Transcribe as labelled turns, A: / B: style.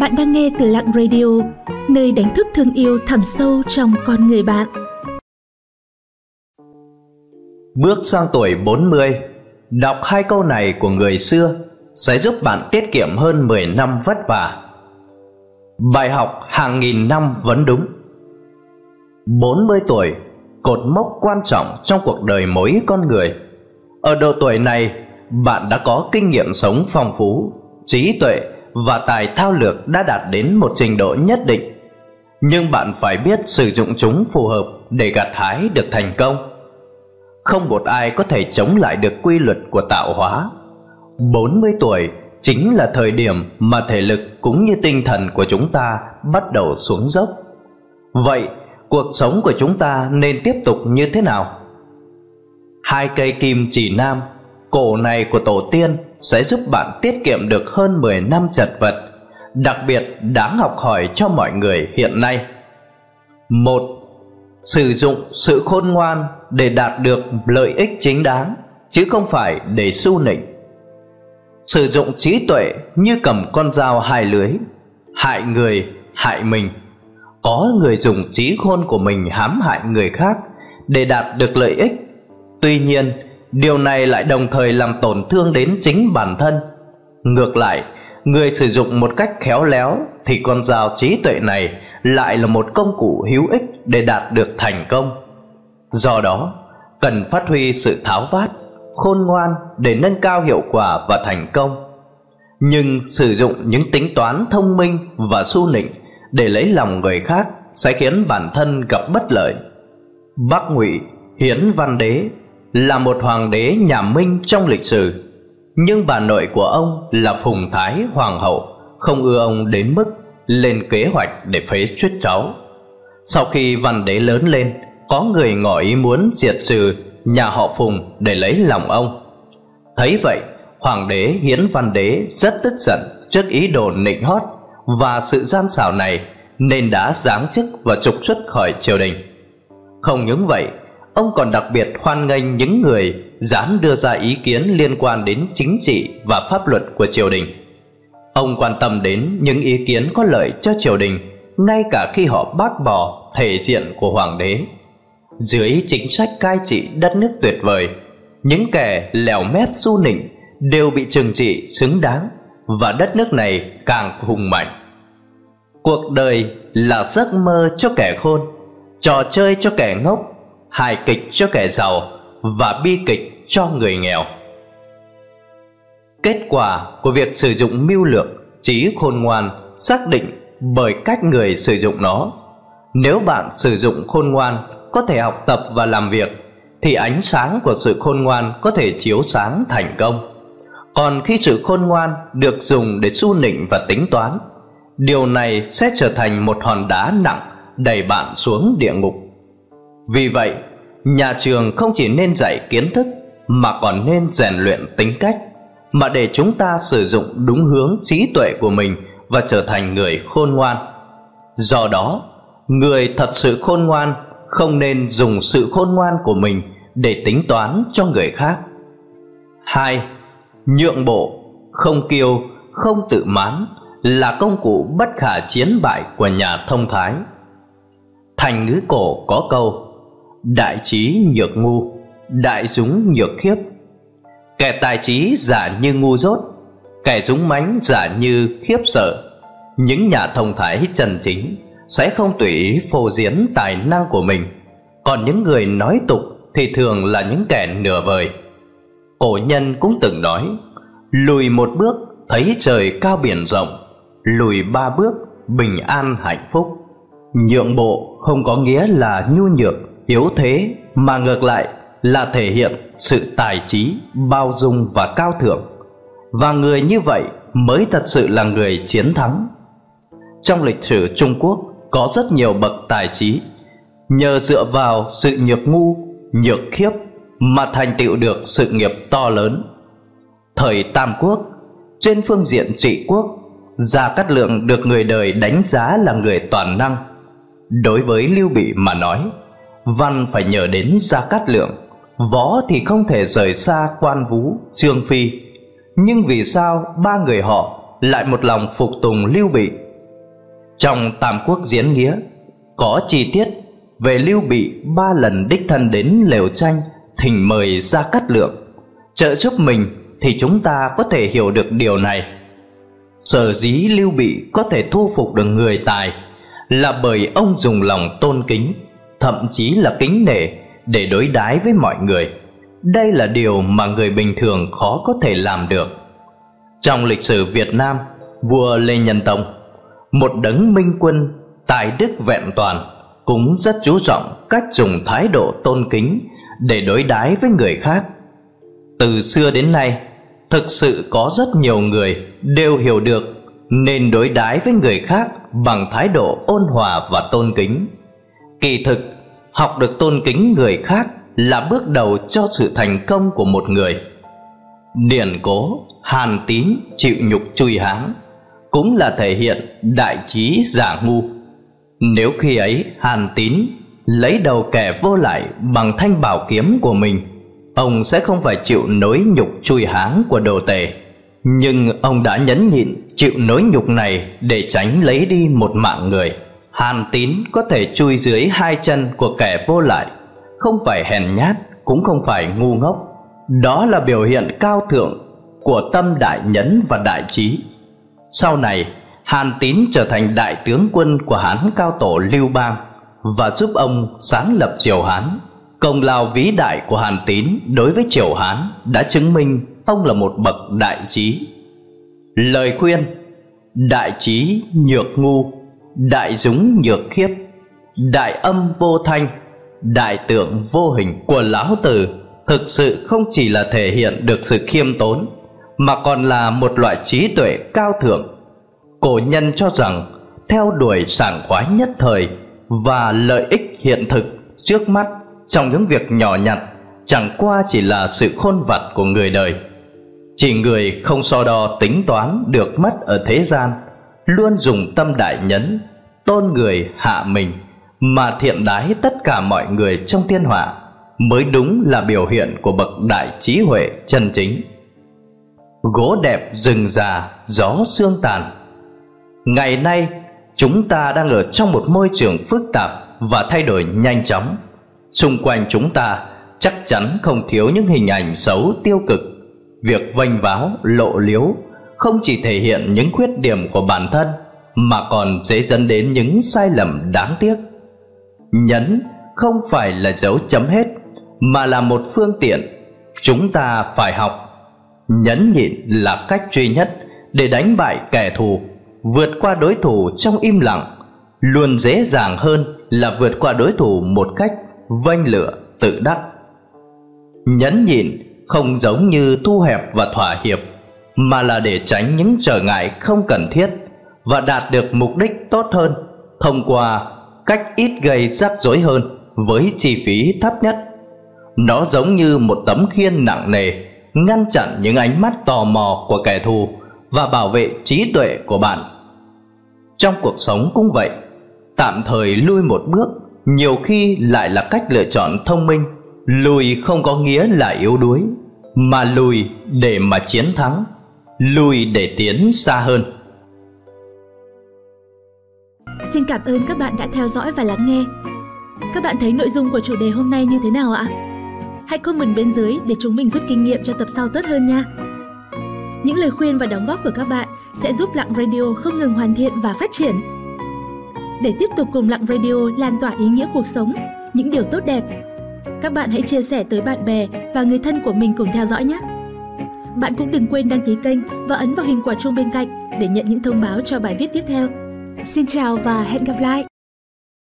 A: Bạn đang nghe từ Lặng Radio, nơi đánh thức thương yêu thẳm sâu trong con người bạn.
B: Bước sang tuổi 40, đọc hai câu này của người xưa sẽ giúp bạn tiết kiệm hơn 10 năm vất vả. Bài học hàng nghìn năm vẫn đúng. 40 tuổi, cột mốc quan trọng trong cuộc đời mỗi con người. Ở độ tuổi này, bạn đã có kinh nghiệm sống phong phú, trí tuệ và tài thao lược đã đạt đến một trình độ nhất định. Nhưng bạn phải biết sử dụng chúng phù hợp để gặt hái được thành công. Không một ai có thể chống lại được quy luật của tạo hóa. 40 tuổi chính là thời điểm mà thể lực cũng như tinh thần của chúng ta bắt đầu xuống dốc. Vậy, cuộc sống của chúng ta nên tiếp tục như thế nào? Hai cây kim chỉ nam, cổ này của tổ tiên sẽ giúp bạn tiết kiệm được hơn 10 năm chật vật, đặc biệt đáng học hỏi cho mọi người hiện nay. Một, sử dụng sự khôn ngoan để đạt được lợi ích chính đáng, chứ không phải để su nịnh. Sử dụng trí tuệ như cầm con dao hai lưới, hại người, hại mình. Có người dùng trí khôn của mình hãm hại người khác để đạt được lợi ích. Tuy nhiên, điều này lại đồng thời làm tổn thương đến chính bản thân. Ngược lại, người sử dụng một cách khéo léo thì con dao trí tuệ này lại là một công cụ hữu ích để đạt được thành công. Do đó, cần phát huy sự tháo vát, khôn ngoan để nâng cao hiệu quả và thành công. Nhưng sử dụng những tính toán thông minh và su nịnh để lấy lòng người khác sẽ khiến bản thân gặp bất lợi. Bắc Ngụy Hiến Văn Đế là một hoàng đế nhà Minh trong lịch sử, nhưng bà nội của ông là Phùng Thái Hoàng hậu không ưa ông đến mức lên kế hoạch để phế chuyết cháu. Sau khi văn đế lớn lên, có người ngỏ ý muốn diệt trừ nhà họ Phùng để lấy lòng ông. Thấy vậy, hoàng đế Hiến Văn Đế rất tức giận trước ý đồ nịnh hót và sự gian xảo này nên đã giáng chức và trục xuất khỏi triều đình. Không những vậy, ông còn đặc biệt hoan nghênh những người dám đưa ra ý kiến liên quan đến chính trị và pháp luật của triều đình. Ông quan tâm đến những ý kiến có lợi cho triều đình ngay cả khi họ bác bỏ thể diện của hoàng đế. Dưới chính sách cai trị đất nước tuyệt vời, những kẻ lèo mép su nịnh đều bị trừng trị xứng đáng và đất nước này càng hùng mạnh. Cuộc đời là giấc mơ cho kẻ khôn, trò chơi cho kẻ ngốc, hài kịch cho kẻ giàu và bi kịch cho người nghèo. Kết quả của việc sử dụng mưu lược, trí khôn ngoan xác định bởi cách người sử dụng nó. Nếu bạn sử dụng khôn ngoan có thể học tập và làm việc thì ánh sáng của sự khôn ngoan có thể chiếu sáng thành công. Còn khi sự khôn ngoan được dùng để su nịnh và tính toán, điều này sẽ trở thành một hòn đá nặng đẩy bạn xuống địa ngục. Vì vậy, nhà trường không chỉ nên dạy kiến thức mà còn nên rèn luyện tính cách mà để chúng ta sử dụng đúng hướng trí tuệ của mình và trở thành người khôn ngoan. Do đó, người thật sự khôn ngoan không nên dùng sự khôn ngoan của mình để tính toán cho người khác. 2. Nhượng bộ, không kiêu, không tự mãn là công cụ bất khả chiến bại của nhà thông thái. Thành ngữ cổ có câu: Đại trí nhược ngu, đại dũng nhược khiếp. Kẻ tài trí giả như ngu dốt, kẻ dũng mãnh giả như khiếp sợ. Những nhà thông thái chân chính sẽ không tùy ý phô diễn tài năng của mình còn những người nói tục thì thường là những kẻ nửa vời cổ nhân cũng từng nói lùi một bước thấy trời cao biển rộng lùi ba bước bình an hạnh phúc nhượng bộ không có nghĩa là nhu nhược yếu thế mà ngược lại là thể hiện sự tài trí, bao dung và cao thượng. Và người như vậy mới thật sự là người chiến thắng. Trong lịch sử trung quốc có rất nhiều bậc tài trí. Nhờ dựa vào sự nhược ngu, nhược khiếp mà thành tựu được sự nghiệp to lớn. Thời tam quốc, trên phương diện trị quốc, gia cát lượng được người đời đánh giá là người toàn năng. Đối với lưu bị mà nói văn phải nhờ đến gia cát lượng. Võ thì không thể rời xa quan vũ, trương phi. Nhưng vì sao ba người họ lại một lòng phục tùng lưu bị? Trong Tam Quốc Diễn Nghĩa, Có chi tiết về Lưu Bị ba lần đích thân đến lều tranh, Thỉnh mời ra cắt lượng. Trợ giúp mình thì chúng ta có thể hiểu được điều này. Sở dĩ Lưu Bị có thể thu phục được người tài Là bởi ông dùng lòng tôn kính. Thậm chí là kính nể Để đối đãi với mọi người. Đây là điều mà người bình thường khó có thể làm được. Trong lịch sử Việt Nam, Vua Lê Nhân Tông, Một đấng minh quân, Tài đức vẹn toàn, Cũng rất chú trọng cách dùng thái độ tôn kính Để đối đãi với người khác. Từ xưa đến nay, thực sự có rất nhiều người đều hiểu được nên đối đãi với người khác bằng thái độ ôn hòa và tôn kính kỳ thực, học được tôn kính người khác là bước đầu cho sự thành công của một người. Điển cố, hàn tín, chịu nhục chui háng cũng là thể hiện đại trí giả ngu. Nếu khi ấy hàn tín lấy đầu kẻ vô lại bằng thanh bảo kiếm của mình, ông sẽ không phải chịu nỗi nhục chui háng của đồ tể. Nhưng ông đã nhẫn nhịn chịu nỗi nhục này để tránh lấy đi một mạng người hàn tín có thể chui dưới hai chân của kẻ vô lại không phải hèn nhát cũng không phải ngu ngốc. Đó là biểu hiện cao thượng của tâm đại nhẫn và đại trí. Sau này hàn tín trở thành đại tướng quân của hán cao tổ lưu bang và giúp ông sáng lập triều hán. Công lao vĩ đại của Hàn Tín đối với Triều Hán đã chứng minh ông là một bậc đại trí. Lời khuyên Đại trí nhược ngu, đại dũng nhược khiếp, đại âm vô thanh, đại tượng vô hình của Lão Tử thực sự không chỉ là thể hiện được sự khiêm tốn mà còn là một loại trí tuệ cao thượng. Cổ nhân cho rằng theo đuổi sảng khoái nhất thời và lợi ích hiện thực trước mắt trong những việc nhỏ nhặt chẳng qua chỉ là sự khôn vặt của người đời chỉ người không so đo tính toán được mất ở thế gian luôn dùng tâm đại nhấn tôn người hạ mình mà thiện đái tất cả mọi người trong thiên hạ mới đúng là biểu hiện của bậc đại trí huệ chân chính. Gỗ đẹp rừng già gió xương tàn. Ngày nay chúng ta đang ở trong một môi trường phức tạp và thay đổi nhanh chóng. Xung quanh chúng ta chắc chắn không thiếu những hình ảnh xấu tiêu cực Việc vênh váo, lộ liếu không chỉ thể hiện những khuyết điểm của bản thân mà còn dễ dẫn đến những sai lầm đáng tiếc. Nhấn không phải là dấu chấm hết mà là một phương tiện chúng ta phải học. Nhấn nhịn là cách duy nhất để đánh bại kẻ thù, vượt qua đối thủ trong im lặng luôn dễ dàng hơn là vượt qua đối thủ một cách vênh lửa tự đắc nhẫn nhịn không giống như thu hẹp và thỏa hiệp mà là để tránh những trở ngại không cần thiết và đạt được mục đích tốt hơn, thông qua cách ít gây rắc rối hơn với chi phí thấp nhất. Nó giống như một tấm khiên nặng nề, ngăn chặn những ánh mắt tò mò của kẻ thù và bảo vệ trí tuệ của bạn. Trong cuộc sống cũng vậy, tạm thời lui một bước nhiều khi lại là cách lựa chọn thông minh. Lùi không có nghĩa là yếu đuối, mà lùi để mà chiến thắng lùi để tiến xa hơn
A: xin cảm ơn các bạn đã theo dõi và lắng nghe các bạn thấy nội dung của chủ đề hôm nay như thế nào ạ hãy comment bên dưới để chúng mình rút kinh nghiệm cho tập sau tốt hơn nha những lời khuyên và đóng góp của các bạn sẽ giúp lặng radio không ngừng hoàn thiện và phát triển để tiếp tục cùng Lặng Radio lan tỏa ý nghĩa cuộc sống, những điều tốt đẹp. Các bạn hãy chia sẻ tới bạn bè và người thân của mình cùng theo dõi nhé. Bạn cũng đừng quên đăng ký kênh và ấn vào hình quả chuông bên cạnh để nhận những thông báo cho bài viết tiếp theo. Xin chào và hẹn gặp lại!